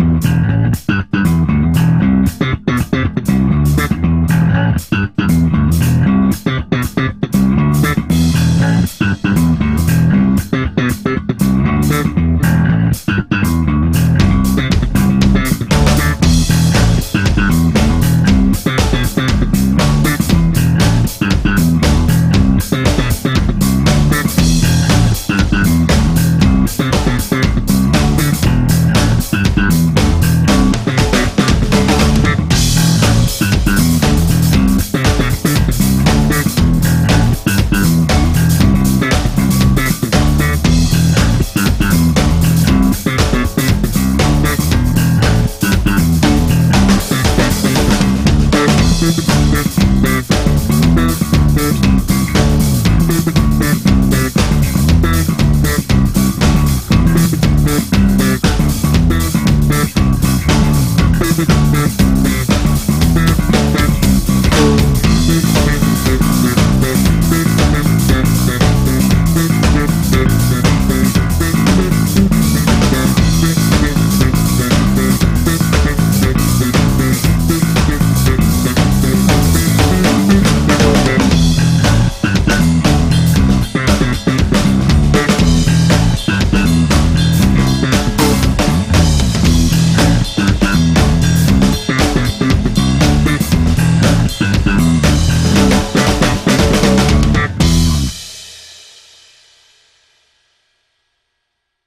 Mm-hmm.